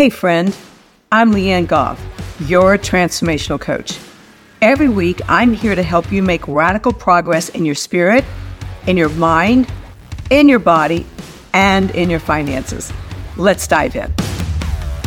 Hey, friend, I'm Leanne Goff, your transformational coach. Every week, I'm here to help you make radical progress in your spirit, in your mind, in your body, and in your finances. Let's dive in.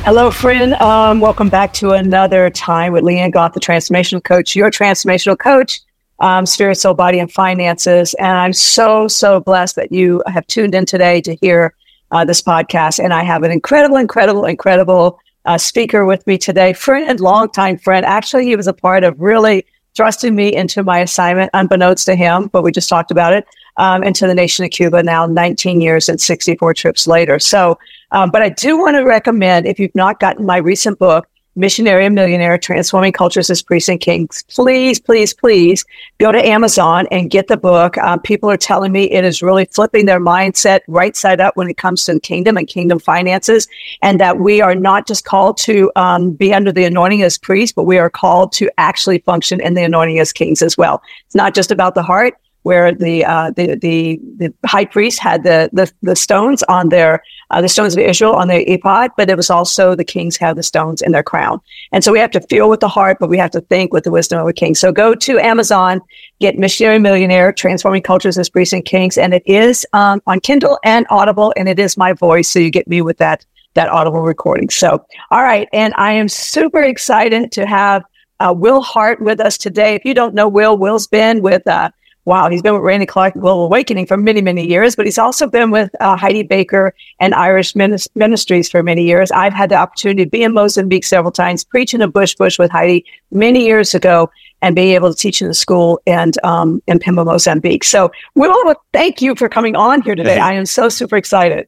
Hello, friend. Um, welcome back to another time with Leanne Goff, the transformational coach, your transformational coach, um, spirit, soul, body, and finances. And I'm so, so blessed that you have tuned in today to hear uh, this podcast. And I have an incredible, incredible, incredible uh, speaker with me today, friend, longtime friend. Actually, he was a part of really thrusting me into my assignment, unbeknownst to him, but we just talked about it, um, into the nation of Cuba now 19 years and 64 trips later. So, um, but I do want to recommend if you've not gotten my recent book, Missionary and Millionaire Transforming Cultures as Priests and Kings. Please, please, please go to Amazon and get the book. Um, people are telling me it is really flipping their mindset right side up when it comes to the kingdom and kingdom finances, and that we are not just called to um, be under the anointing as priests, but we are called to actually function in the anointing as kings as well. It's not just about the heart, where the uh, the, the the high priest had the the, the stones on their uh, the stones of Israel on their ephod, but it was also the kings have the stones in their crown. And so we have to feel with the heart, but we have to think with the wisdom of a king. So go to Amazon, get Missionary Millionaire, Transforming Cultures as Priests and Kings, and it is um, on Kindle and Audible, and it is my voice, so you get me with that that audible recording. So all right, and I am super excited to have uh, Will Hart with us today. If you don't know Will, Will's been with uh, wow, he's been with Randy Clark Global Awakening for many, many years, but he's also been with uh, Heidi Baker and Iris Ministries for many years. I've had the opportunity to be in Mozambique several times, preaching a bush bush with Heidi many years ago, and being able to teach in the school and um, in Pemba, Mozambique. So, Will, thank you for coming on here today. Hey. I am so super excited.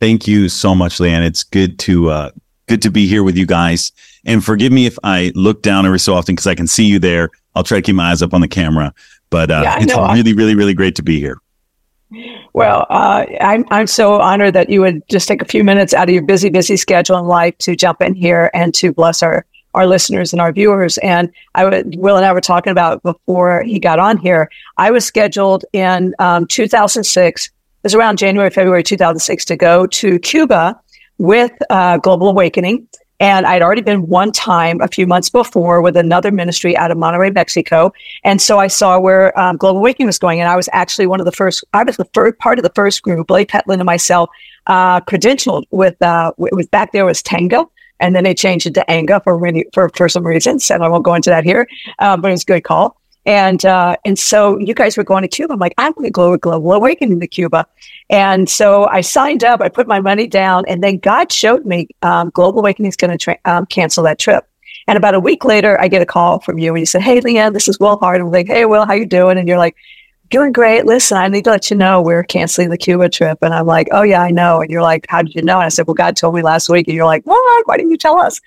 Thank you so much, Leanne. It's good to uh, good to be here with you guys. And forgive me if I look down every so often because I can see you there. I'll try to keep my eyes up on the camera. But uh, yeah, it's know. really, really, really great to be here. Well, uh, I'm I'm so honored that you would just take a few minutes out of your busy, busy schedule in life to jump in here and to bless our our listeners and our viewers. And I would Will and I were talking about before he got on here. I was scheduled in um, 2006. It was around January, February 2006 to go to Cuba with uh, Global Awakening and I'd already been one time a few months before with another ministry out of Monterrey, Mexico. And so I saw where um, Global Awakening was going. And I was actually one of the first, I was the first part of the first group, Leif Hetland and myself, uh, credentialed with, uh, with back there was Tango. And then they changed it to Anga for, for, for some reasons. And I won't go into that here, uh, but it was a good call. And uh, and so you guys were going to Cuba. I'm like, I'm going to go with Global Awakening to Cuba. And so I signed up. I put my money down, and then God showed me um, Global Awakening is going to tra- um, cancel that trip. And about a week later, I get a call from you, and you said, "Hey, Leanne, this is Will Hart." I'm like, "Hey, Will, how you doing?" And you're like, doing great. Listen, I need to let you know we're canceling the Cuba trip. And I'm like, oh, yeah, I know. And you're like, how did you know? And I said, well, God told me last week. And you're like, what? Why didn't you tell us?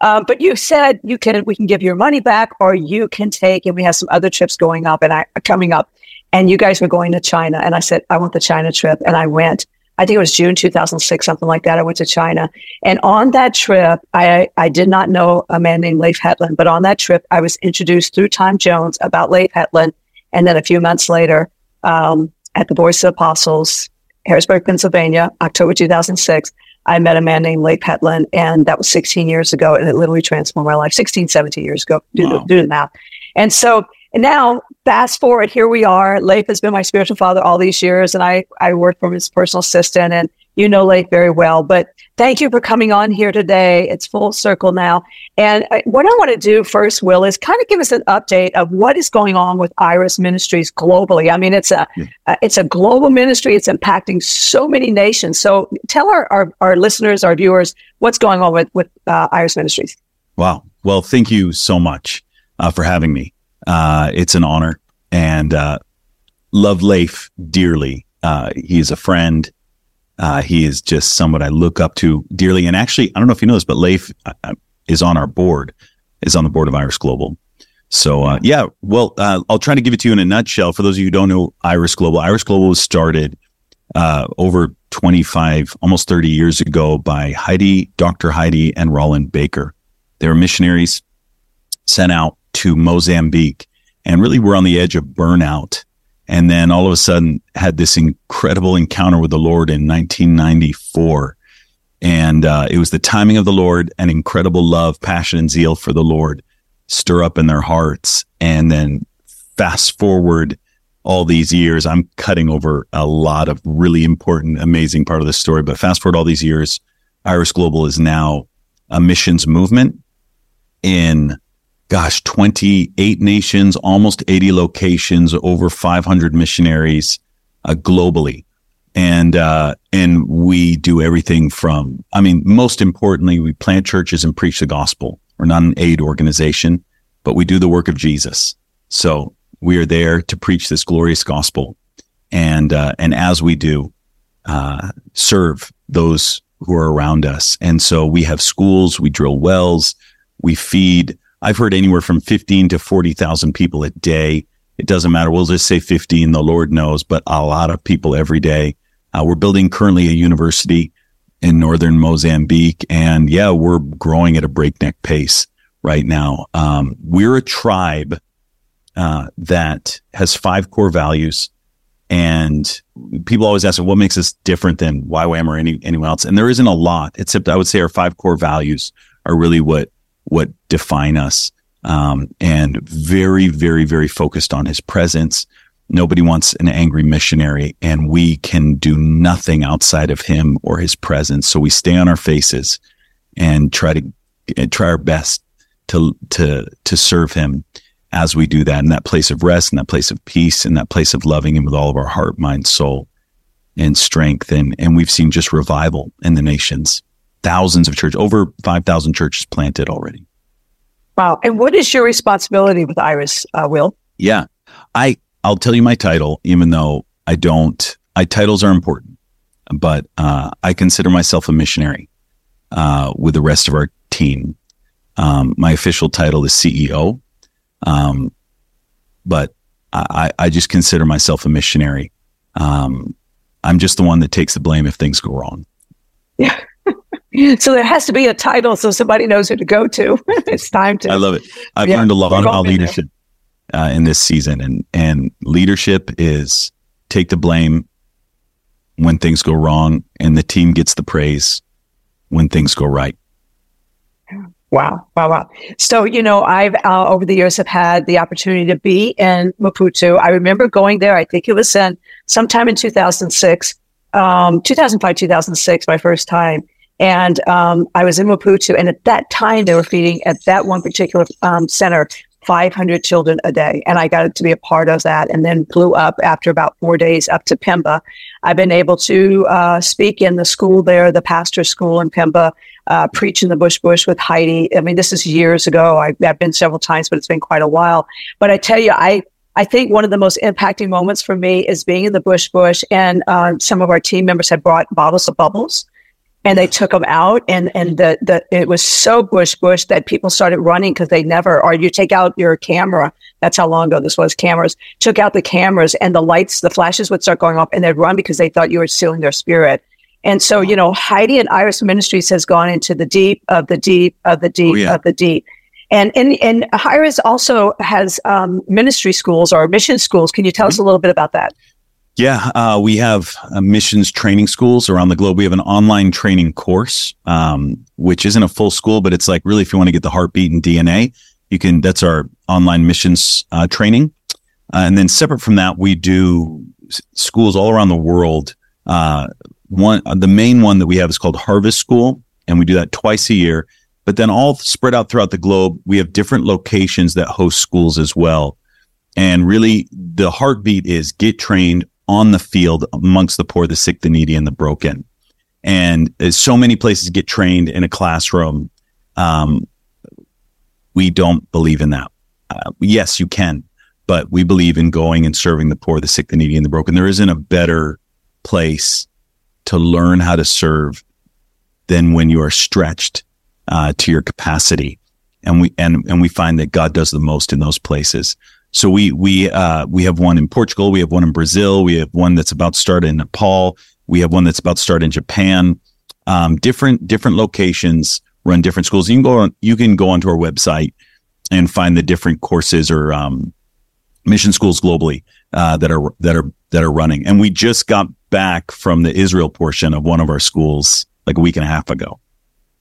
Um, but you said you can, we can give your money back or you can take, and we have some other trips going up and I, coming up. And you guys were going to China. And I said, I want the China trip. And I went. I think it was June 2006, something like that. I went to China. And on that trip, I, I did not know a man named Leif Hetland, but on that trip, I was introduced through Tom Jones about Leif Hetland and then a few months later, um, at the Voice of Apostles, Harrisburg, Pennsylvania, October 2006, I met a man named Leif Hetland, and that was 16 years ago, and it literally transformed my life. 16, 17 years ago, do, wow. the, do the math. And so and now, fast forward, here we are. Leif has been my spiritual father all these years, and I, I work for his personal assistant, and you know Leif very well. But thank you for coming on here today. It's full circle now. And I, what I want to do first, Will, is kind of give us an update of what is going on with Iris Ministries globally. I mean, it's a yeah. uh, it's a global ministry. It's impacting so many nations. So tell our, our, our listeners, our viewers, what's going on with, with uh, Iris Ministries. Wow. Well, thank you so much uh, for having me. Uh, it's an honor and uh, love Leif dearly. Uh, he is a friend. Uh, he is just someone I look up to dearly. And actually, I don't know if you know this, but Leif uh, uh, is on our board, is on the board of Iris Global. So, uh, yeah, well, uh, I'll try to give it to you in a nutshell. For those of you who don't know Iris Global, Iris Global was started uh, over 25, almost 30 years ago by Heidi, Dr. Heidi, and Roland Baker. They were missionaries sent out to Mozambique and really were on the edge of burnout and then all of a sudden had this incredible encounter with the Lord in 1994 And uh, it was the timing of the Lord and incredible love, passion, and zeal for the Lord stir up in their hearts. And then fast forward all these years, I'm cutting over a lot of really important, amazing part of the story. But fast forward all these years, Iris Global is now a missions movement in, gosh, 28 nations, almost 80 locations, over 500 missionaries uh, globally. And, uh, and we do everything from, I mean, most importantly, we plant churches and preach the gospel. We're not an aid organization, but we do the work of Jesus. So we are there to preach this glorious gospel. And, uh, and as we do, uh, serve those who are around us. And so we have schools, we drill wells, we feed. I've heard anywhere from 15 to 40,000 people a day. It doesn't matter. We'll just say 15, the Lord knows, but a lot of people every day. Uh, we're building currently a university in northern Mozambique. And yeah, we're growing at a breakneck pace right now. Um, we're a tribe uh, that has five core values. And people always ask, what makes us different than YWAM or any, anyone else? And there isn't a lot, except I would say our five core values are really what, what define us. Um, and very, very, very focused on his presence. Nobody wants an angry missionary and we can do nothing outside of him or his presence. So we stay on our faces and try to try our best to, to, to serve him as we do that in that place of rest, in that place of peace, in that place of loving him with all of our heart, mind, soul, and strength. And, and we've seen just revival in the nations. Thousands of churches, over 5,000 churches planted already. Wow. And what is your responsibility with Iris, uh, Will? Yeah. I, I'll tell you my title, even though I don't, I titles are important, but, uh, I consider myself a missionary, uh, with the rest of our team. Um, my official title is CEO. Um, but I, I just consider myself a missionary. Um, I'm just the one that takes the blame if things go wrong. Yeah. So there has to be a title so somebody knows who to go to. it's time to. I love it. I've yeah, learned a lot about leadership uh, in this season, and and leadership is take the blame when things go wrong, and the team gets the praise when things go right. Wow, wow, wow. So, you know, I've uh, over the years have had the opportunity to be in Maputo. I remember going there. I think it was in sometime in 2006, um, 2005, 2006, my first time. And um, I was in Maputo, and at that time they were feeding at that one particular um, center 500 children a day, and I got to be a part of that. And then flew up after about four days up to Pemba. I've been able to uh, speak in the school there, the pastor school in Pemba, uh, preach in the bush bush with Heidi. I mean, this is years ago. I, I've been several times, but it's been quite a while. But I tell you, I I think one of the most impacting moments for me is being in the bush bush, and uh, some of our team members had brought bottles of bubbles and they took them out and and the, the it was so bush bush that people started running because they never or you take out your camera that's how long ago this was cameras took out the cameras and the lights the flashes would start going off and they'd run because they thought you were stealing their spirit and so you know heidi and iris ministries has gone into the deep of the deep of the deep oh, yeah. of the deep and and and Iris also has um, ministry schools or mission schools. Can you tell mm-hmm. us a little bit about that? Yeah, uh, we have uh, missions training schools around the globe. We have an online training course, um, which isn't a full school, but it's like really if you want to get the heartbeat and DNA, you can. That's our online missions uh, training, uh, and then separate from that, we do s- schools all around the world. Uh, one, the main one that we have is called Harvest School, and we do that twice a year. But then all spread out throughout the globe, we have different locations that host schools as well. And really, the heartbeat is get trained on the field amongst the poor, the sick, the needy, and the broken. And so many places get trained in a classroom. Um, we don't believe in that. Uh, yes, you can, but we believe in going and serving the poor, the sick, the needy, and the broken. There isn't a better place to learn how to serve than when you are stretched uh, to your capacity. And we and and we find that God does the most in those places. So we we uh, we have one in Portugal, we have one in Brazil, we have one that's about to start in Nepal, we have one that's about to start in Japan. Um, different different locations run different schools. You can go on you can go onto our website and find the different courses or um, mission schools globally uh, that are that are that are running. And we just got back from the Israel portion of one of our schools like a week and a half ago.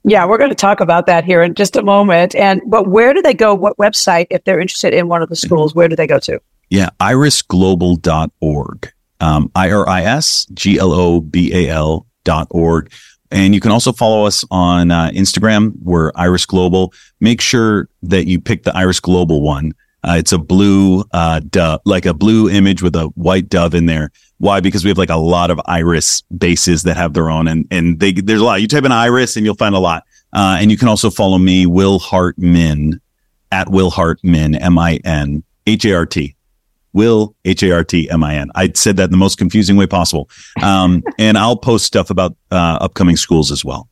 Yeah, we're going to talk about that here in just a moment. And but where do they go? What website, if they're interested in one of the schools, where do they go to? Yeah, irisglobal.org. Um, I R I S G L O B A L dot org. And you can also follow us on uh, Instagram. We're Iris Global. Make sure that you pick the Iris Global one. Uh, it's a blue uh, dove, like a blue image with a white dove in there. Why? Because we have like a lot of Iris bases that have their own, and and they there's a lot. You type in Iris, and you'll find a lot. Uh, and you can also follow me, Will Hart Min, at Will Hart Min, M I N H A R T. Will H A R T M I N. I said that in the most confusing way possible. Um, and I'll post stuff about uh, upcoming schools as well.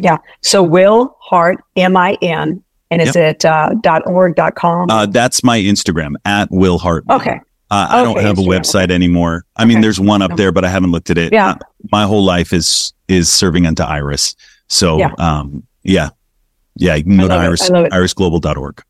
Yeah. So Will Hart M I N, and is yep. it uh, dot org dot com? Uh, that's my Instagram at Will Hart. Okay. Uh, I okay, don't have a website anymore. I okay. mean, there's one up there, but I haven't looked at it. Yeah. Uh, my whole life is is serving unto Iris. So, yeah, um, yeah, yeah. You can go to Iris, irisglobal.org.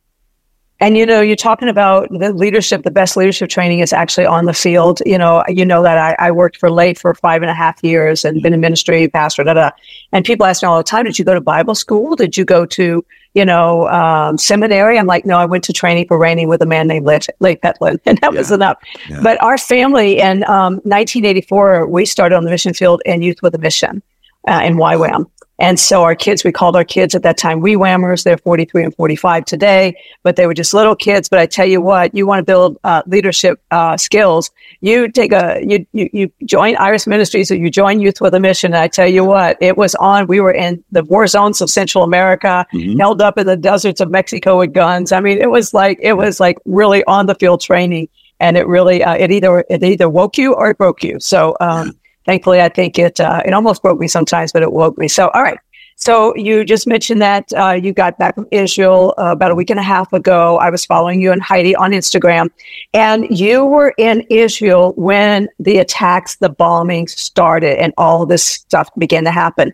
And you know, you're talking about the leadership. The best leadership training is actually on the field. You know, you know that I, I worked for Leif for five and a half years and been a ministry pastor. Da, da. And people ask me all the time, "Did you go to Bible school? Did you go to you know um, seminary?" I'm like, "No, I went to training for reigning with a man named Leif, Leif Hetland, and that yeah. was enough." Yeah. But our family in um, 1984, we started on the mission field in Youth with a Mission uh, in YWAM. And so our kids, we called our kids at that time wee whammers. They're 43 and 45 today, but they were just little kids. But I tell you what, you want to build uh, leadership uh, skills. You take a, you, you, you join Iris Ministries or you join Youth with a Mission. And I tell you what, it was on. We were in the war zones of Central America, mm-hmm. held up in the deserts of Mexico with guns. I mean, it was like, it was like really on the field training. And it really, uh, it either, it either woke you or it broke you. So, um, thankfully, I think it uh, it almost broke me sometimes, but it woke me. So, all right. So you just mentioned that uh, you got back from Israel uh, about a week and a half ago. I was following you and Heidi on Instagram, and you were in Israel when the attacks, the bombings started, and all this stuff began to happen.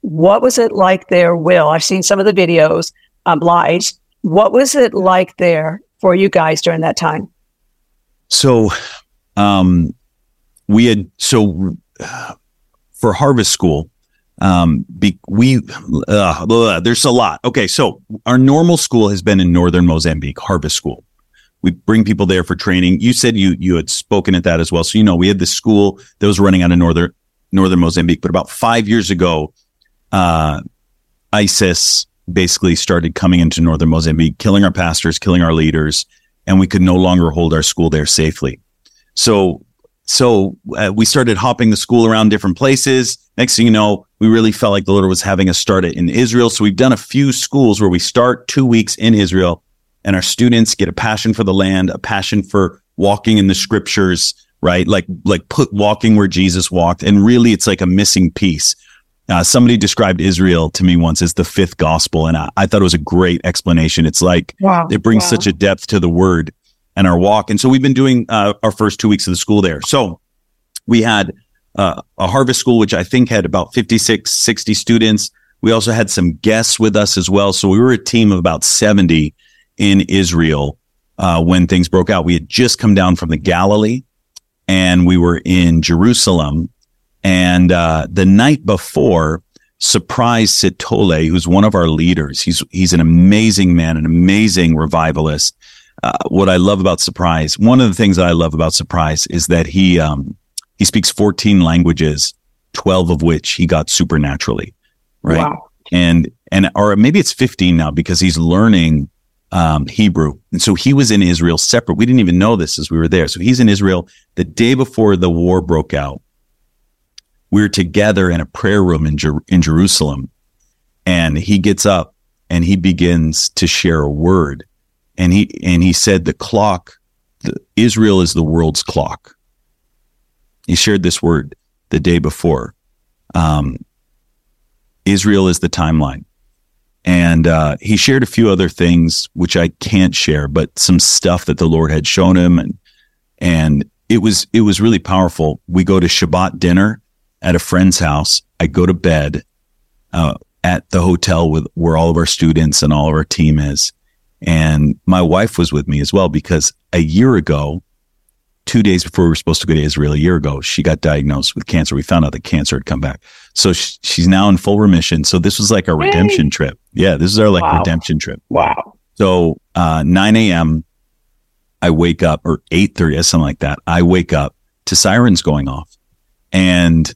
What was it like there, Will? I've seen some of the videos, um, live. What was it like there for you guys during that time? So, um, we had so for harvest school um be, we uh, there's a lot. Okay so our normal school has been in northern mozambique harvest school. We bring people there for training. You said you you had spoken at that as well. So you know we had this school that was running out of northern northern mozambique but about five years ago uh isis basically started coming into northern mozambique killing our pastors killing our leaders and we could no longer hold our school there safely. So so uh, we started hopping the school around different places. Next thing you know, we really felt like the Lord was having us start it in Israel. So we've done a few schools where we start two weeks in Israel and our students get a passion for the land, a passion for walking in the scriptures, right? Like, like put walking where Jesus walked. And really it's like a missing piece. Uh, somebody described Israel to me once as the fifth gospel. And I, I thought it was a great explanation. It's like, wow, it brings wow. such a depth to the word and our walk. And so we've been doing uh, our first two weeks of the school there. So we had uh, a harvest school, which I think had about 56, 60 students. We also had some guests with us as well. So we were a team of about 70 in Israel uh, when things broke out. We had just come down from the Galilee and we were in Jerusalem. And uh, the night before, Surprise Sithole, who's one of our leaders, he's he's an amazing man, an amazing revivalist uh, what I love about Surprise, one of the things that I love about Surprise is that he um, he speaks 14 languages, 12 of which he got supernaturally, right? Wow. And and or maybe it's 15 now because he's learning um, Hebrew. And so he was in Israel separate. We didn't even know this as we were there. So he's in Israel the day before the war broke out. We're together in a prayer room in, Jer- in Jerusalem, and he gets up and he begins to share a word and he and he said the clock the, Israel is the world's clock. He shared this word the day before. Um, Israel is the timeline. And uh, he shared a few other things which I can't share, but some stuff that the Lord had shown him, and and it was it was really powerful. We go to Shabbat dinner at a friend's house. I go to bed uh, at the hotel with where all of our students and all of our team is, and my wife was with me as well because a year ago, two days before we were supposed to go to Israel a year ago, she got diagnosed with cancer. We found out that cancer had come back. So sh- she's now in full remission. So this was like a redemption Yay. trip. Yeah, this is our like wow. redemption trip. Wow. So uh, 9 a.m. I wake up or 8:30 something like that. I wake up to sirens going off. And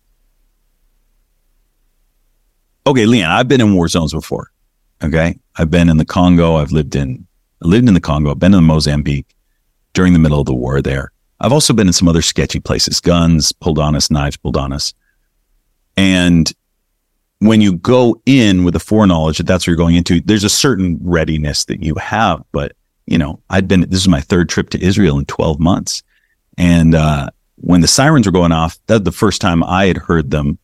okay, Leanne, I've been in war zones before. Okay. I've been in the Congo. I've lived in lived in the Congo. I've been in Mozambique during the middle of the war there. I've also been in some other sketchy places, guns pulled on us, knives pulled on us. And when you go in with the foreknowledge that that's what you're going into, there's a certain readiness that you have. But, you know, I'd been, this is my third trip to Israel in 12 months. And, uh, when the sirens were going off, that's the first time I had heard them.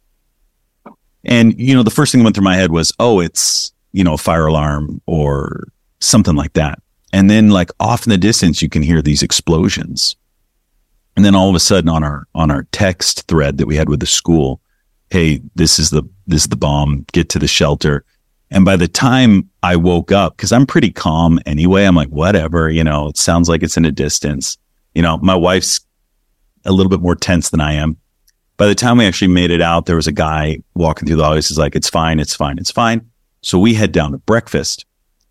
And, you know, the first thing that went through my head was, oh, it's, you know, a fire alarm or something like that. And then like off in the distance, you can hear these explosions. And then all of a sudden on our, on our text thread that we had with the school, Hey, this is the, this is the bomb, get to the shelter. And by the time I woke up, cause I'm pretty calm anyway, I'm like, whatever, you know, it sounds like it's in a distance. You know, my wife's a little bit more tense than I am. By the time we actually made it out, there was a guy walking through the office. He's like, it's fine. It's fine. It's fine. So we head down to breakfast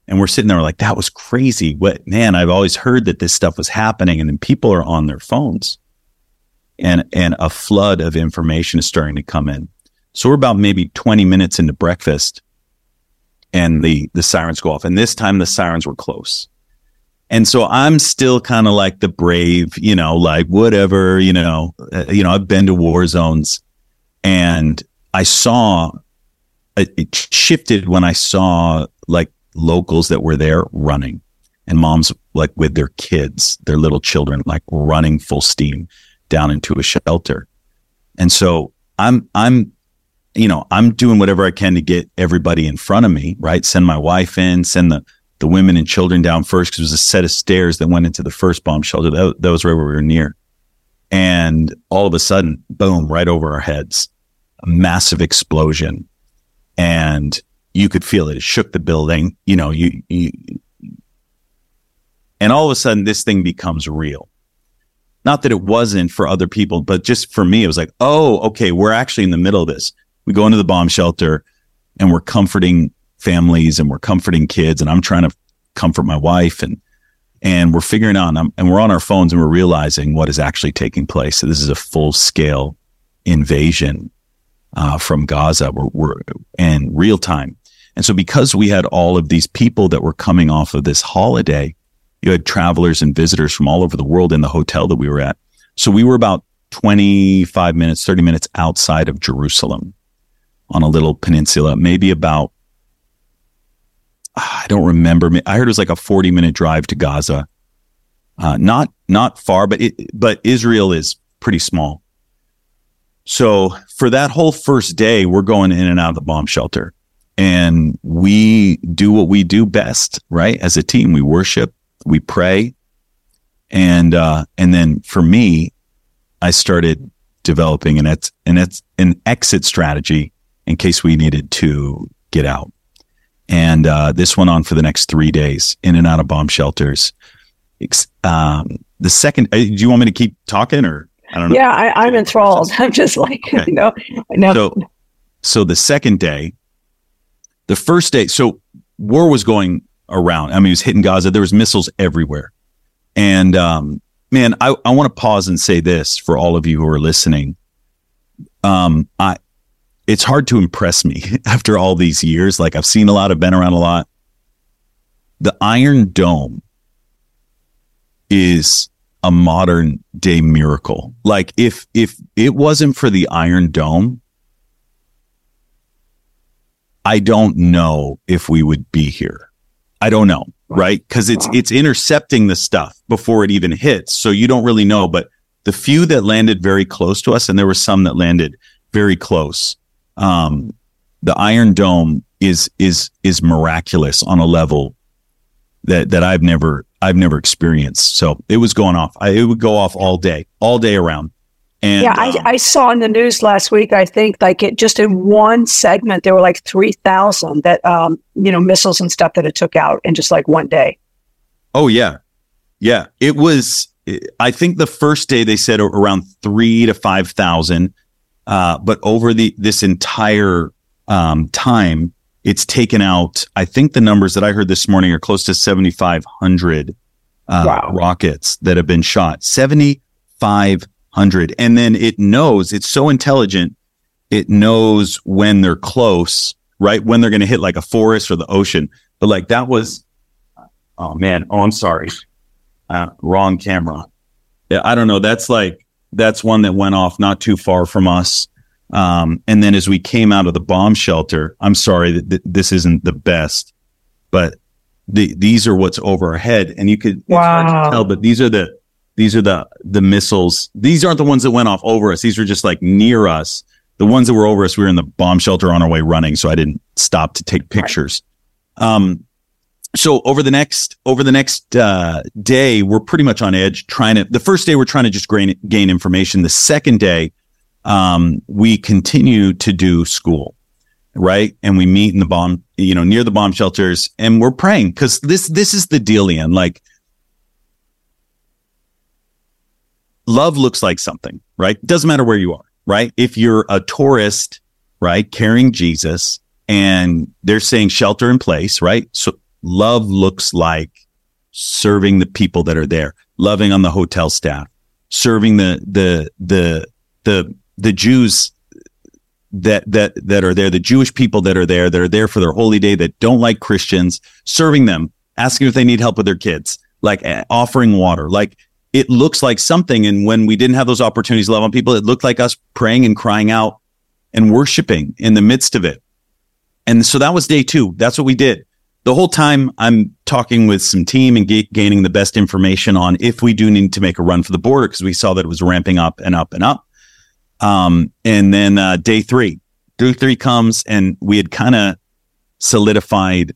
and we're sitting there like, that was crazy. What man, I've always heard that this stuff was happening. And then people are on their phones and, and a flood of information is starting to come in. So we're about maybe 20 minutes into breakfast and the, the sirens go off. And this time the sirens were close. And so I'm still kind of like the brave, you know, like whatever, you know, uh, you know, I've been to war zones and I saw it, shifted when I saw like locals that were there running and moms like with their kids, their little children, like running full steam down into a shelter. And so I'm, I'm, you know, I'm doing whatever I can to get everybody in front of me, right? Send my wife in, send the, the women and children down first because it was a set of stairs that went into the first bomb shelter. That, that was right where we were near. And all of a sudden, boom, right over our heads, a massive explosion. And you could feel it. It shook the building. You know, you, you, and all of a sudden this thing becomes real. Not that it wasn't for other people, but just for me, it was like, oh, okay, we're actually in the middle of this. We go into the bomb shelter and we're comforting families and we're comforting kids and I'm trying to comfort my wife and, and we're figuring out and we're on our phones and we're realizing what is actually taking place. So this is a full scale invasion uh, from Gaza. We're, we're in real time. And so because we had all of these people that were coming off of this holiday, you had travelers and visitors from all over the world in the hotel that we were at. So we were about 25 minutes, 30 minutes outside of Jerusalem on a little peninsula, maybe about, I don't remember. I heard it was like a 40 minute drive to Gaza. Uh, not, not far, but it, but Israel is pretty small. So for that whole first day, we're going in and out of the bomb shelter and we do what we do best, right? As a team, we worship, we pray. And, uh, and then for me, I started developing an, et- an, et- an exit strategy in case we needed to get out. And, uh, this went on for the next three days in and out of bomb shelters. Um, the second, uh, do you want me to keep talking or I don't know? Yeah, I, am enthralled. I'm just like, okay. you know, now. So, so the second day, the first day, so war was going around. I mean, it was hitting Gaza. There was missiles everywhere. And, um, man, I, I want to pause and say this for all of you who are listening. Um, I, it's hard to impress me after all these years. Like I've seen a lot, I've been around a lot. The Iron Dome is a modern day miracle. Like if, if it wasn't for the Iron Dome, I don't know if we would be here. I don't know, right? Cause it's, it's intercepting the stuff before it even hits. So you don't really know, but the few that landed very close to us, and there were some that landed very close. Um, the Iron Dome is, is, is miraculous on a level that, that I've never, I've never experienced. So it was going off. I, it would go off all day, all day around. And, yeah, I, um, I saw in the news last week. I think like it just in one segment there were like three thousand that um you know missiles and stuff that it took out in just like one day. Oh yeah, yeah. It was I think the first day they said around three to five thousand, uh, but over the this entire um, time, it's taken out. I think the numbers that I heard this morning are close to seventy five hundred uh, wow. rockets that have been shot. Seventy five hundred, and then it knows it's so intelligent. It knows when they're close, right? When they're going to hit like a forest or the ocean. But like that was, oh man, oh I'm sorry uh, wrong camera. Yeah, I don't know. That's like that's one that went off not too far from us. Um, and then as we came out of the bomb shelter, I'm sorry that th- this isn't the best, but the, these are what's over our head, and you could wow. tell, but these are the these are the the missiles. These aren't the ones that went off over us. These were just like near us. The ones that were over us, we were in the bomb shelter on our way running, so I didn't stop to take pictures. Right. Um, so over the next over the next uh, day, we're pretty much on edge. Trying to the first day, we're trying to just gain gain information. The second day, um, we continue to do school, right? And we meet in the bomb, you know, near the bomb shelters, and we're praying because this this is the deal, Ian. Like, love looks like something, right? Doesn't matter where you are, right? If you're a tourist, right, carrying Jesus, and they're saying shelter in place, right? So love looks like serving the people that are there, loving on the hotel staff, serving the the the the the Jews that that that are there, the Jewish people that are there, that are there for their holy day, that don't like Christians, serving them, asking if they need help with their kids, like eh, offering water, like it looks like something. And when we didn't have those opportunities to love on people, it looked like us praying and crying out and worshiping in the midst of it. And so that was day two. That's what we did the whole time I'm talking with some team and ga- gaining the best information on if we do need to make a run for the border because we saw that it was ramping up and up and up. Um, and then uh, day three, day three comes and we had kind of solidified,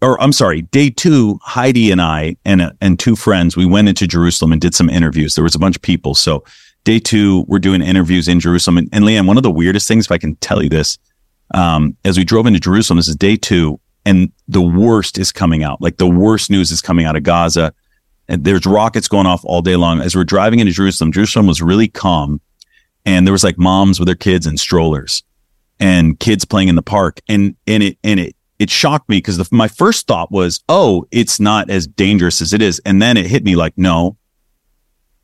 or I'm sorry, day two, Heidi and I and uh, and two friends, we went into Jerusalem and did some interviews. There was a bunch of people, so day two, we're doing interviews in Jerusalem. And, and Leanne, one of the weirdest things, if I can tell you this, um, as we drove into Jerusalem, this is day two and the worst is coming out. Like the worst news is coming out of Gaza. And there's rockets going off all day long. As we're driving into Jerusalem, Jerusalem was really calm. And there was like moms with their kids and strollers and kids playing in the park. And, and it, and it, it shocked me because my first thought was, oh, it's not as dangerous as it is. And then it hit me like, no,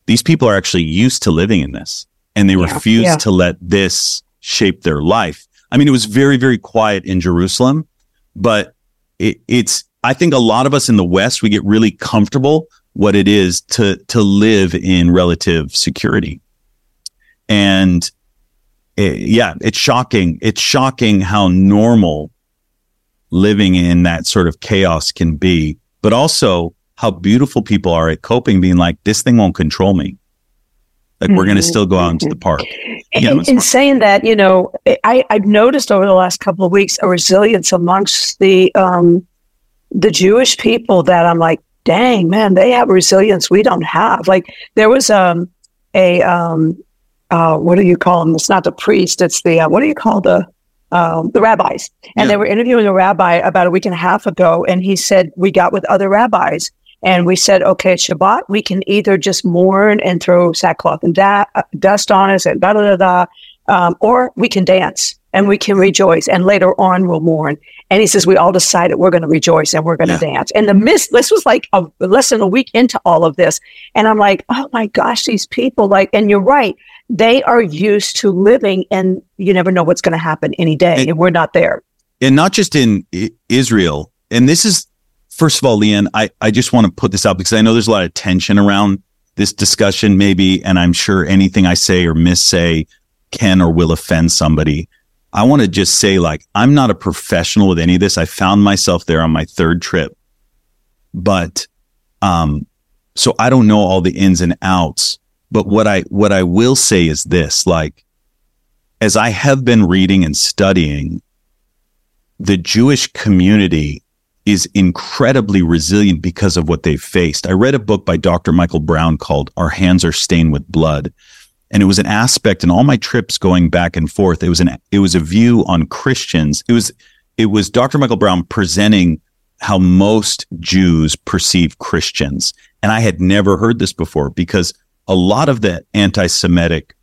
these people are actually used to living in this and they yeah, refuse yeah. to let this shape their life. I mean, it was very, very quiet in Jerusalem but it, it's I think a lot of us in the West we get really comfortable what it is to to live in relative security, and it, yeah, it's shocking. It's shocking how normal living in that sort of chaos can be, but also how beautiful people are at coping, being like, this thing won't control me. Like we're going to mm-hmm. still go out into the park. Yeah, in, in saying that, you know, I, I've noticed over the last couple of weeks a resilience amongst the um, the Jewish people that I'm like, dang man, they have resilience we don't have. Like there was um, a um, uh, what do you call them? It's not the priest. It's the uh, what do you call the um, the rabbis? And yeah. they were interviewing a rabbi about a week and a half ago, and he said we got with other rabbis and we said, okay, Shabbat, we can either just mourn and throw sackcloth and da- uh, dust on us and da da da da, um, or we can dance and we can rejoice. And later on, we'll mourn. And he says, we all decided we're going to rejoice and we're going to yeah. dance. And the miss, this was like a, less than a week into all of this. And I'm like, oh my gosh, these people, like, and you're right. They are used to living and you never know what's going to happen any day. And, and we're not there. And not just in Israel. And this is first of all, Leanne, I, I just want to put this out because I know there's a lot of tension around this discussion, maybe, and I'm sure anything I say or miss say can or will offend somebody. I want to just say, like, I'm not a professional with any of this. I found myself there on my third trip, but, um, so I don't know all the ins and outs. But what I what I will say is this: like, as I have been reading and studying, the Jewish community is incredibly resilient because of what they've faced. I read a book by Dr. Michael Brown called Our Hands Are Stained with Blood. And it was an aspect in all my trips going back and forth. It was an, it was a view on Christians. It was, it was Dr. Michael Brown presenting how most Jews perceive Christians And I had never heard this before because a lot of the anti Semitic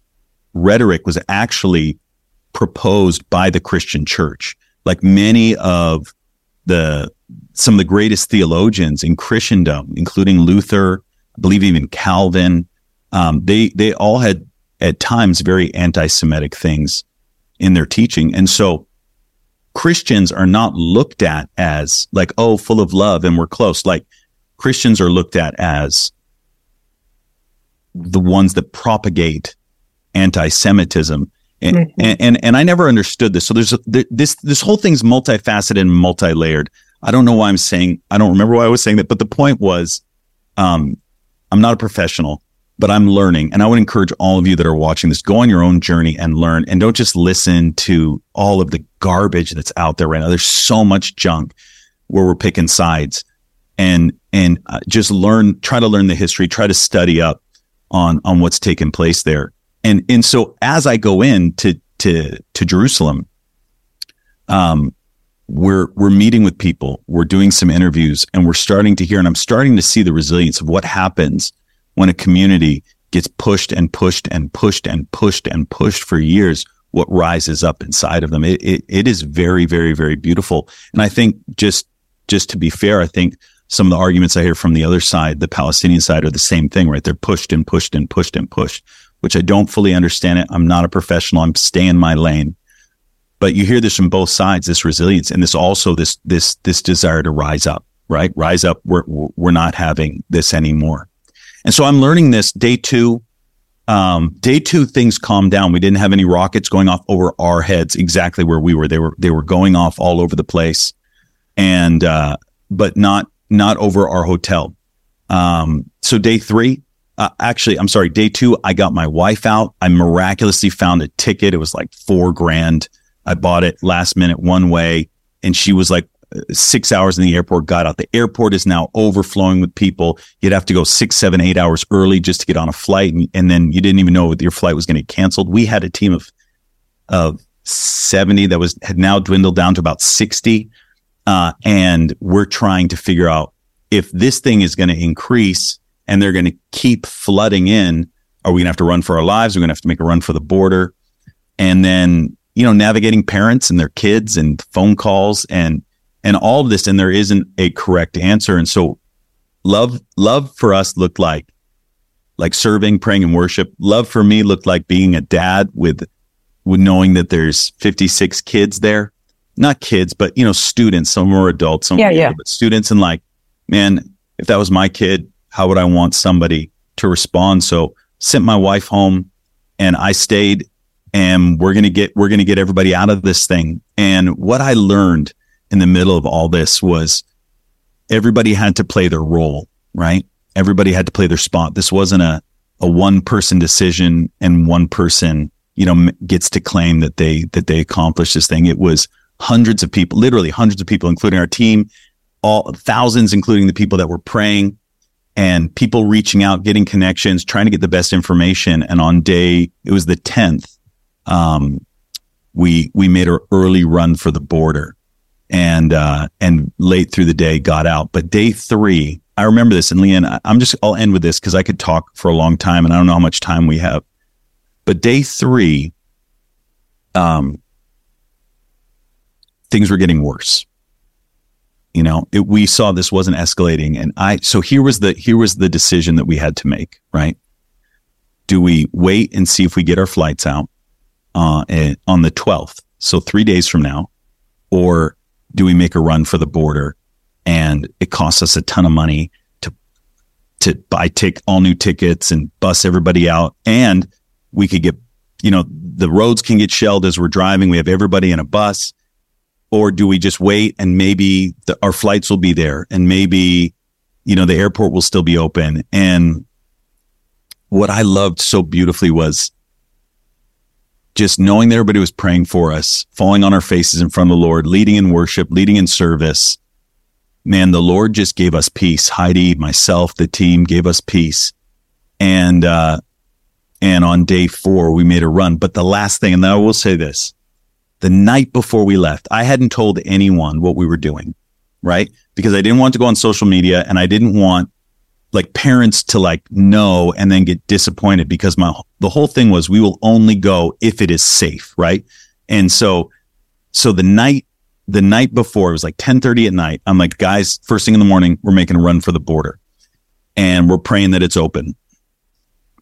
rhetoric was actually proposed by the Christian church. Like many of the some of the greatest theologians in Christendom, including Luther, I believe even Calvin, um, they they all had at times very anti-Semitic things in their teaching, and so Christians are not looked at as like oh full of love and we're close. Like Christians are looked at as the ones that propagate anti-Semitism. And, mm-hmm. and, and, and I never understood this. So there's a, this, this whole thing's multifaceted and multi-layered. I don't know why I'm saying, I don't remember why I was saying that, but the point was, um, I'm not a professional, but I'm learning. And I would encourage all of you that are watching this, go on your own journey and learn and don't just listen to all of the garbage that's out there right now. There's so much junk where we're picking sides and, and uh, just learn, try to learn the history, try to study up on, on what's taken place there. And, and so as I go in to, to, to Jerusalem, um, we're we're meeting with people, we're doing some interviews, and we're starting to hear, and I'm starting to see the resilience of what happens when a community gets pushed and pushed and pushed and pushed and pushed for years. What rises up inside of them? It, it, it is very, very, very beautiful. And I think just just to be fair, I think some of the arguments I hear from the other side, the Palestinian side, are the same thing, right? They're pushed and pushed and pushed and pushed, which I don't fully understand it. I'm not a professional. I'm staying my lane but you hear this from both sides this resilience and this also this this this desire to rise up right rise up we're we're not having this anymore and so i'm learning this day two um, day two things calmed down. We didn't have any rockets going off over our heads exactly where we were. They were they were going off all over the place and uh, but not not over our hotel. Um, so day three uh, actually i'm sorry day two i got my wife out. I miraculously found a ticket. It was like four grand. I bought it last minute one way and she was like six hours in the airport, got out. The airport is now overflowing with people. You'd have to go six, seven, eight hours early just to get on a flight. And, and then you didn't even know that your flight was going to get canceled. We had a team of, of 70 that was, had now dwindled down to about 60. Uh, and we're trying to figure out if this thing is going to increase and they're going to keep flooding in. Are we going to have to run for our lives? We're going to have to make a run for the border. And then you know, navigating parents and their kids and phone calls and, and all of this. And there isn't a correct answer. And so love, love for us looked like, like serving, praying and worship. Love for me looked like being a dad with, with knowing that there's 56 kids there, not kids, but you know, students, some more adults, some yeah, yeah. but students and like, man, if that was my kid, how would I want somebody to respond? So sent my wife home and I stayed and we're going to get we're going to get everybody out of this thing and what i learned in the middle of all this was everybody had to play their role right? Everybody had to play their spot. This wasn't a a one person decision and one person you know gets to claim that they that they accomplished this thing. It was hundreds of people literally hundreds of people including our team all thousands including the people that were praying and people reaching out getting connections trying to get the best information. And on day it was the 10th um, we we made an early run for the border, and uh, and late through the day got out. But day three, I remember this, and Leanne, I'm just I'll end with this because I could talk for a long time, and I don't know how much time we have. But day three, um, things were getting worse. You know, it, we saw this wasn't escalating, and I so here was the here was the decision that we had to make. Right? Do we wait and see if we get our flights out? uh, on the 12th, so three days from now, or do we make a run for the border? And it costs us a ton of money to to buy tick all new tickets and bus everybody out, and we could get you know the roads can get shelled as we're driving. We have everybody in a bus, or do we just wait and maybe the, our flights will be there and maybe you know the airport will still be open. And what I loved so beautifully was just knowing that everybody was praying for us, falling on our faces in front of the Lord, leading in worship, leading in service. Man, the Lord just gave us peace. Heidi, myself, the team gave us peace. And, uh, and on day four, we made a run. But the last thing, and then I will say this, the night before we left, I hadn't told anyone what we were doing, right? Because I didn't want to go on social media and I didn't want like parents to like know and then get disappointed because my the whole thing was we will only go if it is safe, right? And so so the night the night before it was like 10 30 at night. I'm like, guys, first thing in the morning, we're making a run for the border and we're praying that it's open.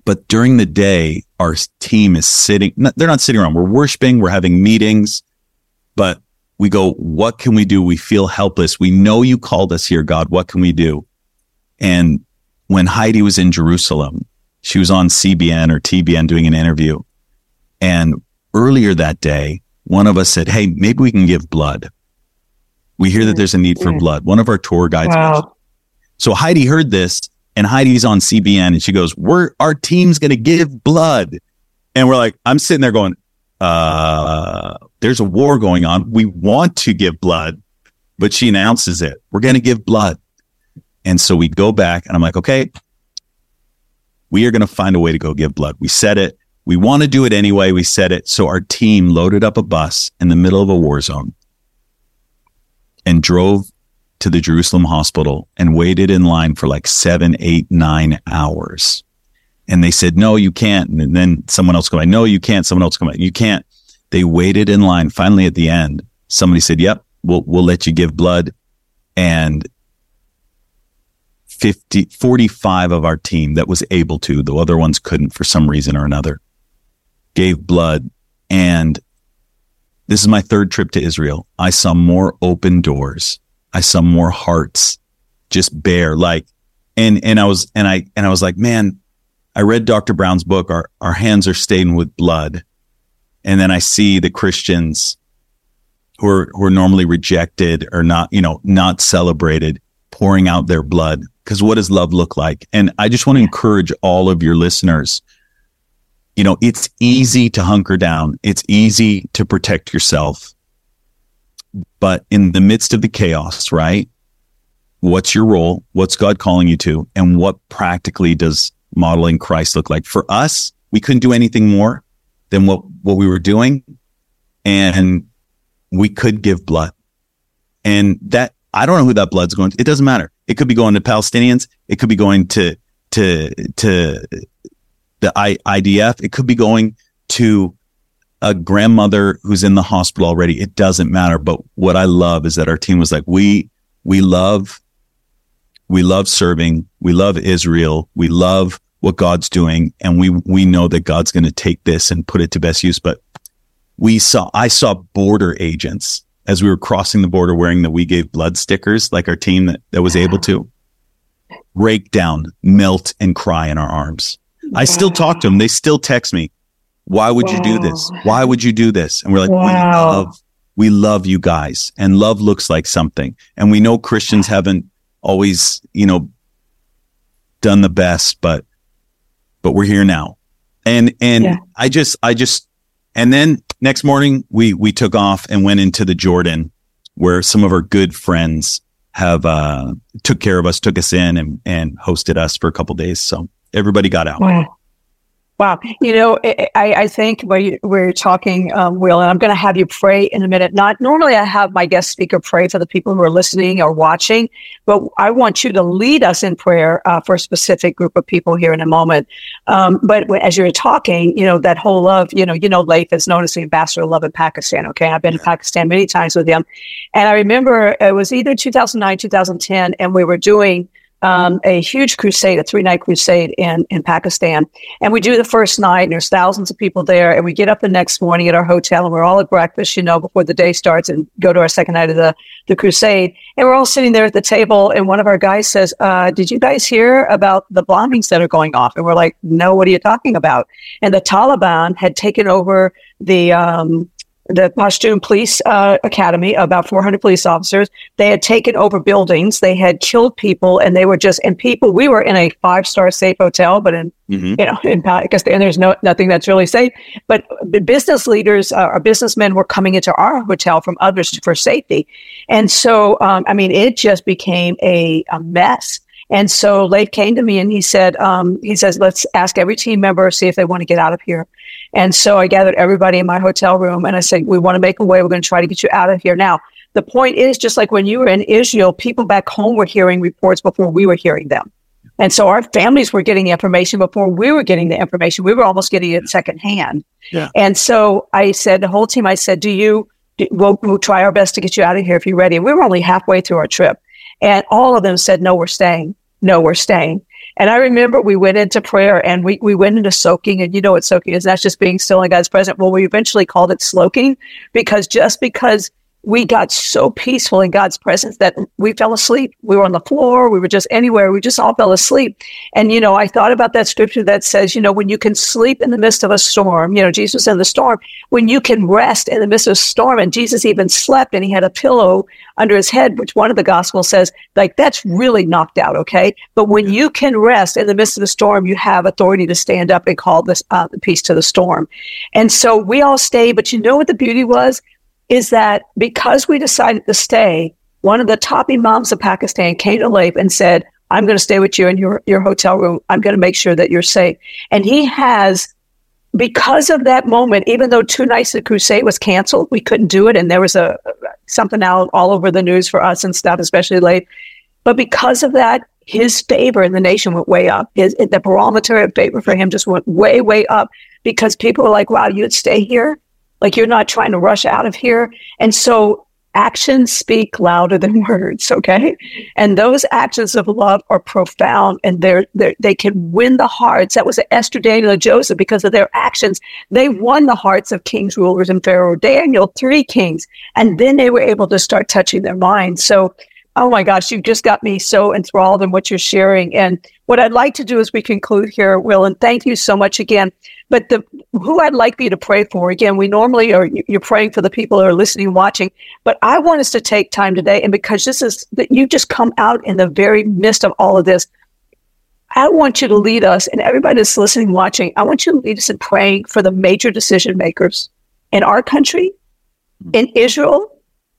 But during the day, our team is sitting, they're not sitting around. We're worshiping, we're having meetings, but we go, what can we do? We feel helpless. We know you called us here, God. What can we do? And when Heidi was in Jerusalem, she was on CBN or TBN doing an interview. And earlier that day, one of us said, Hey, maybe we can give blood. We hear that there's a need for blood. One of our tour guides. Wow. So Heidi heard this and Heidi's on CBN and she goes, We're our team's gonna give blood. And we're like, I'm sitting there going, uh, there's a war going on. We want to give blood, but she announces it. We're gonna give blood. And so we go back and I'm like, okay, we are gonna find a way to go give blood. We said it. We want to do it anyway. We said it. So our team loaded up a bus in the middle of a war zone and drove to the Jerusalem hospital and waited in line for like seven, eight, nine hours. And they said, no, you can't. And then someone else by, no, you can't. Someone else come by, you can't. They waited in line. Finally, at the end, somebody said, yep, we'll, we'll let you give blood. And 50, 45 of our team that was able to, the other ones couldn't for some reason or another, gave blood. And this is my third trip to Israel. I saw more open doors. I saw more hearts just bare like, and, and I was, and I, and I was like, man, I read Dr. Brown's book. Our, our hands are stained with blood. And then I see the Christians who are, who are normally rejected or not, you know, not celebrated pouring out their blood. Cause what does love look like? And I just want to encourage all of your listeners you know, it's easy to hunker down. It's easy to protect yourself. But in the midst of the chaos, right? What's your role? What's God calling you to? And what practically does modeling Christ look like? For us, we couldn't do anything more than what, what we were doing. And we could give blood. And that, I don't know who that blood's going to. It doesn't matter. It could be going to Palestinians. It could be going to, to, to the I, IDF. It could be going to a grandmother who's in the hospital already. It doesn't matter. But what I love is that our team was like, we, we love, we love serving. We love Israel. We love what God's doing. And we, we know that God's going to take this and put it to best use. But we saw, I saw border agents as we were crossing the border wearing the We Gave Blood stickers, like our team that, that was able to break down, melt and cry in our arms. I still talk to them. They still text me. Why would wow. you do this? Why would you do this? And we're like, wow. we love, we love you guys. And love looks like something. And we know Christians haven't always, you know, done the best, but, but we're here now. And, and yeah. I just, I just, and then next morning we, we took off and went into the Jordan where some of our good friends have, uh, took care of us, took us in and, and hosted us for a couple days. So everybody got out. Wow. Wow. You know, I, I think we, we're talking, um, Will, and I'm going to have you pray in a minute. Not normally I have my guest speaker pray for the people who are listening or watching, but I want you to lead us in prayer uh, for a specific group of people here in a moment. Um, but as you're talking, you know, that whole love, you know, you know, Leif is known as the ambassador of love in Pakistan. Okay. I've been yeah. to Pakistan many times with him. And I remember it was either 2009, 2010, and we were doing um, a huge crusade, a three night crusade in, in Pakistan. And we do the first night, and there's thousands of people there. And we get up the next morning at our hotel, and we're all at breakfast, you know, before the day starts, and go to our second night of the, the crusade. And we're all sitting there at the table, and one of our guys says, uh, Did you guys hear about the bombings that are going off? And we're like, No, what are you talking about? And the Taliban had taken over the um, the Pashtun Police uh, Academy, about 400 police officers. They had taken over buildings. They had killed people, and they were just and people. We were in a five star safe hotel, but in mm-hmm. you know in Pakistan, there's no nothing that's really safe. But business leaders uh, or businessmen were coming into our hotel from others for safety, and so um, I mean, it just became a, a mess. And so Leif came to me and he said, um, he says, let's ask every team member, see if they want to get out of here. And so I gathered everybody in my hotel room and I said, we want to make a way. We're going to try to get you out of here. Now, the point is just like when you were in Israel, people back home were hearing reports before we were hearing them. And so our families were getting the information before we were getting the information. We were almost getting it secondhand. Yeah. And so I said, the whole team, I said, do you, do, we'll, we'll try our best to get you out of here if you're ready. And we were only halfway through our trip. And all of them said, no, we're staying. No, we're staying. And I remember we went into prayer and we, we went into soaking and you know what soaking is. That's just being still in God's presence. Well, we eventually called it sloking because just because we got so peaceful in God's presence that we fell asleep. We were on the floor. We were just anywhere. We just all fell asleep. And, you know, I thought about that scripture that says, you know, when you can sleep in the midst of a storm, you know, Jesus in the storm, when you can rest in the midst of a storm, and Jesus even slept and he had a pillow under his head, which one of the gospels says, like, that's really knocked out. Okay. But when you can rest in the midst of the storm, you have authority to stand up and call this, uh, the peace to the storm. And so we all stayed. But you know what the beauty was? Is that because we decided to stay, one of the top imams of Pakistan came to Leif and said, I'm going to stay with you in your, your hotel room. I'm going to make sure that you're safe. And he has, because of that moment, even though two nights of crusade was canceled, we couldn't do it. And there was a something out all over the news for us and stuff, especially Leif. But because of that, his favor in the nation went way up. His, the barometer of favor for him just went way, way up because people were like, wow, you'd stay here? Like you're not trying to rush out of here. And so actions speak louder than words. Okay. And those actions of love are profound and they're, they're, they can win the hearts. That was Esther, Daniel, and Joseph because of their actions. They won the hearts of kings, rulers, and Pharaoh, Daniel, three kings. And then they were able to start touching their minds. So, oh my gosh, you've just got me so enthralled in what you're sharing. And what I'd like to do as we conclude here, Will, and thank you so much again. But the who I'd like you to pray for again, we normally are you're praying for the people who are listening, watching, but I want us to take time today, and because this is that you just come out in the very midst of all of this, I want you to lead us, and everybody that's listening, watching, I want you to lead us in praying for the major decision makers in our country, in Israel,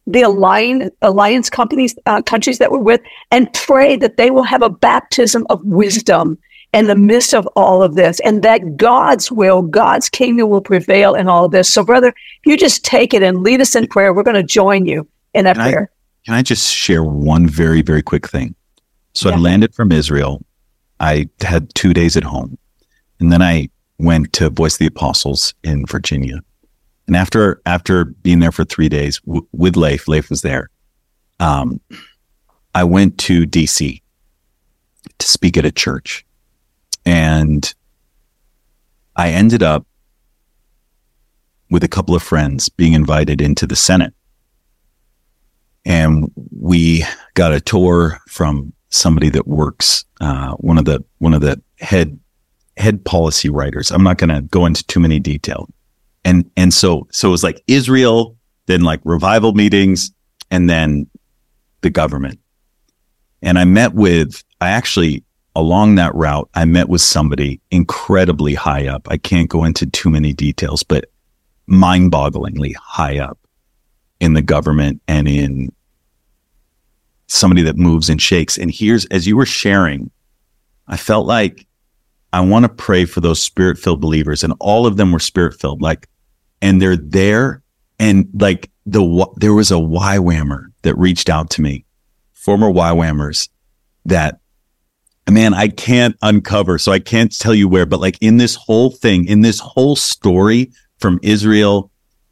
the alliance, alliance companies, uh, countries that we're with, and pray that they will have a baptism of wisdom in the midst of all of this and that God's will, God's kingdom will prevail in all of this. So, brother, you just take it and lead us in prayer. We're going to join you in that can prayer. I, can I just share one very, very quick thing? So yeah. I landed from Israel. I had two days at home and then I went to Voice of the Apostles in Virginia. And after, after being there for three days w- with Leif, Leif was there. Um, I went to DC to speak at a church and I ended up with a couple of friends being invited into the Senate. And we got a tour from somebody that works, uh, one of the, one of the head, head policy writers. I'm not going to go into too many detail. And, and so, so it was like Israel, then like revival meetings, and then the government. And I met with, I actually along that route, I met with somebody incredibly high up. I can't go into too many details, but mind bogglingly high up in the government and in somebody that moves and shakes. And here's, as you were sharing, I felt like I want to pray for those spirit filled believers and all of them were spirit filled, like, and they're there. And like the, there was a YWAMer that reached out to me, former YWAMers that man, I can't uncover. So I can't tell you where, but like in this whole thing, in this whole story from Israel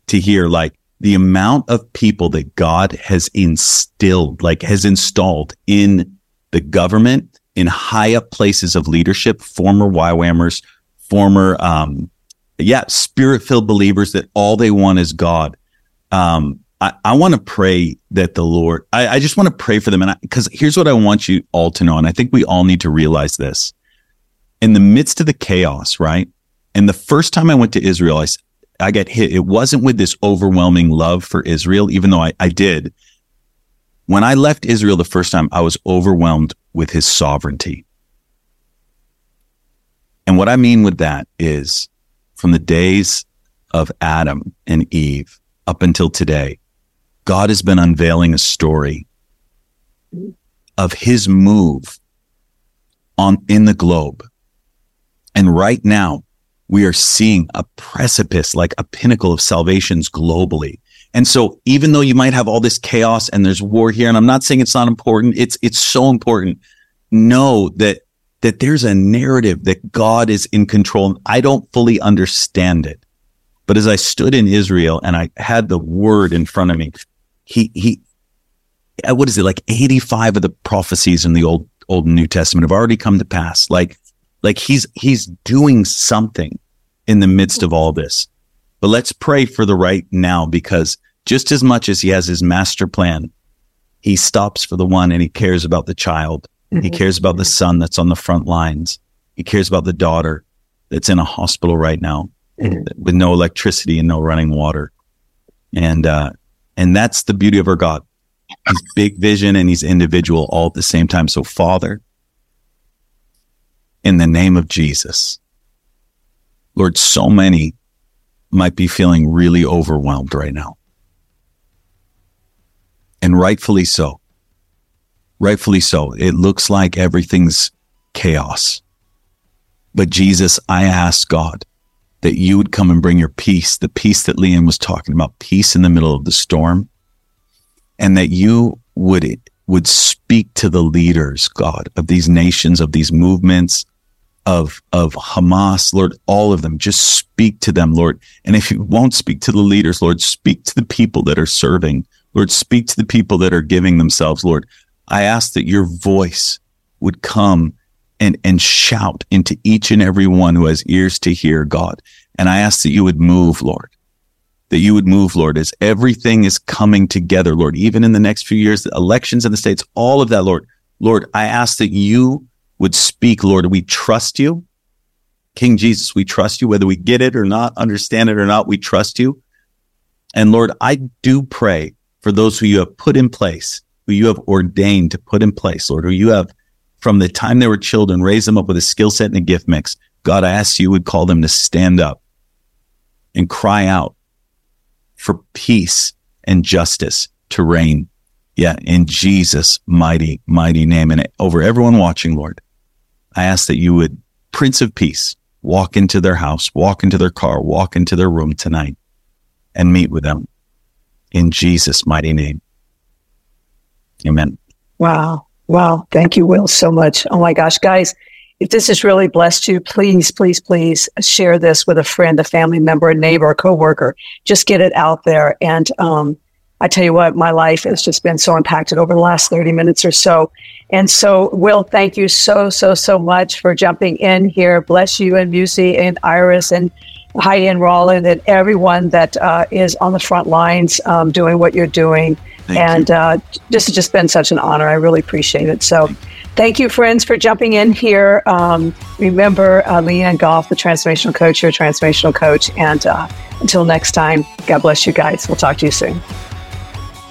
to here, like the amount of people that God has instilled, like has installed in the government, in high up places of leadership, former YWAMers, former, um, yeah, spirit filled believers that all they want is God. Um, I, I want to pray that the Lord, I, I just want to pray for them. And because here's what I want you all to know. And I think we all need to realize this in the midst of the chaos, right? And the first time I went to Israel, I, I got hit. It wasn't with this overwhelming love for Israel, even though I, I did. When I left Israel the first time, I was overwhelmed with his sovereignty. And what I mean with that is from the days of Adam and Eve up until today, God has been unveiling a story of his move on in the globe. And right now we are seeing a precipice, like a pinnacle of salvations globally. And so even though you might have all this chaos and there's war here, and I'm not saying it's not important, it's, it's so important. Know that that there's a narrative that God is in control. I don't fully understand it. But as I stood in Israel and I had the word in front of me, he, he, uh, what is it? Like 85 of the prophecies in the old, old new testament have already come to pass. Like, like he's, he's doing something in the midst of all this. But let's pray for the right now because just as much as he has his master plan, he stops for the one and he cares about the child. Mm-hmm. He cares about the son that's on the front lines. He cares about the daughter that's in a hospital right now mm-hmm. with no electricity and no running water. And, uh, and that's the beauty of our God. He's big vision and he's individual all at the same time. So Father, in the name of Jesus, Lord, so many might be feeling really overwhelmed right now. And rightfully so. Rightfully so. It looks like everything's chaos. But Jesus, I ask God that you would come and bring your peace, the peace that Leanne was talking about, peace in the middle of the storm, and that you would would speak to the leaders, God, of these nations, of these movements, of of Hamas, Lord, all of them. Just speak to them, Lord. And if you won't speak to the leaders, Lord, speak to the people that are serving. Lord, speak to the people that are giving themselves, Lord. I ask that your voice would come and and shout into each and every one who has ears to hear, God. And I ask that you would move, Lord. That you would move, Lord, as everything is coming together, Lord, even in the next few years, the elections in the states, all of that, Lord. Lord, I ask that you would speak, Lord. We trust you. King Jesus, we trust you, whether we get it or not, understand it or not, we trust you. And Lord, I do pray for those who you have put in place, who you have ordained to put in place, Lord, who you have from the time they were children, raised them up with a skill set and a gift mix. God, I ask you would call them to stand up and cry out for peace and justice to reign. Yeah, in Jesus' mighty, mighty name. And over everyone watching, Lord, I ask that you would, Prince of Peace, walk into their house, walk into their car, walk into their room tonight and meet with them in Jesus' mighty name. Amen. Wow. Wow. Thank you, Will, so much. Oh my gosh, guys, if this has really blessed you, please, please, please share this with a friend, a family member, a neighbor, a coworker. Just get it out there. And um, I tell you what, my life has just been so impacted over the last 30 minutes or so. And so, Will, thank you so, so, so much for jumping in here. Bless you and Musi and Iris and Heidi and Roland and everyone that uh, is on the front lines um, doing what you're doing. Thank and uh, this has just been such an honor. I really appreciate it. So, thank you, friends, for jumping in here. Um, remember, uh, Leanne Goff, the transformational coach, your transformational coach. And uh, until next time, God bless you guys. We'll talk to you soon.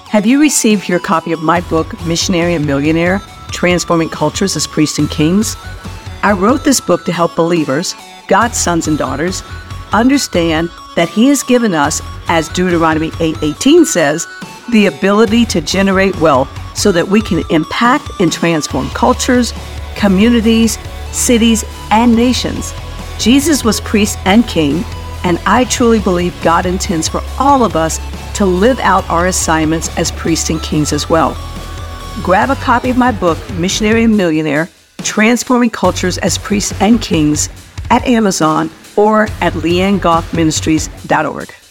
Have you received your copy of my book, Missionary and Millionaire Transforming Cultures as Priests and Kings? I wrote this book to help believers, God's sons and daughters, understand that He has given us, as Deuteronomy 8:18 says, the ability to generate wealth so that we can impact and transform cultures, communities, cities, and nations. Jesus was priest and king, and I truly believe God intends for all of us to live out our assignments as priests and kings as well. Grab a copy of my book, Missionary and Millionaire Transforming Cultures as Priests and Kings, at Amazon or at leannegoffministries.org.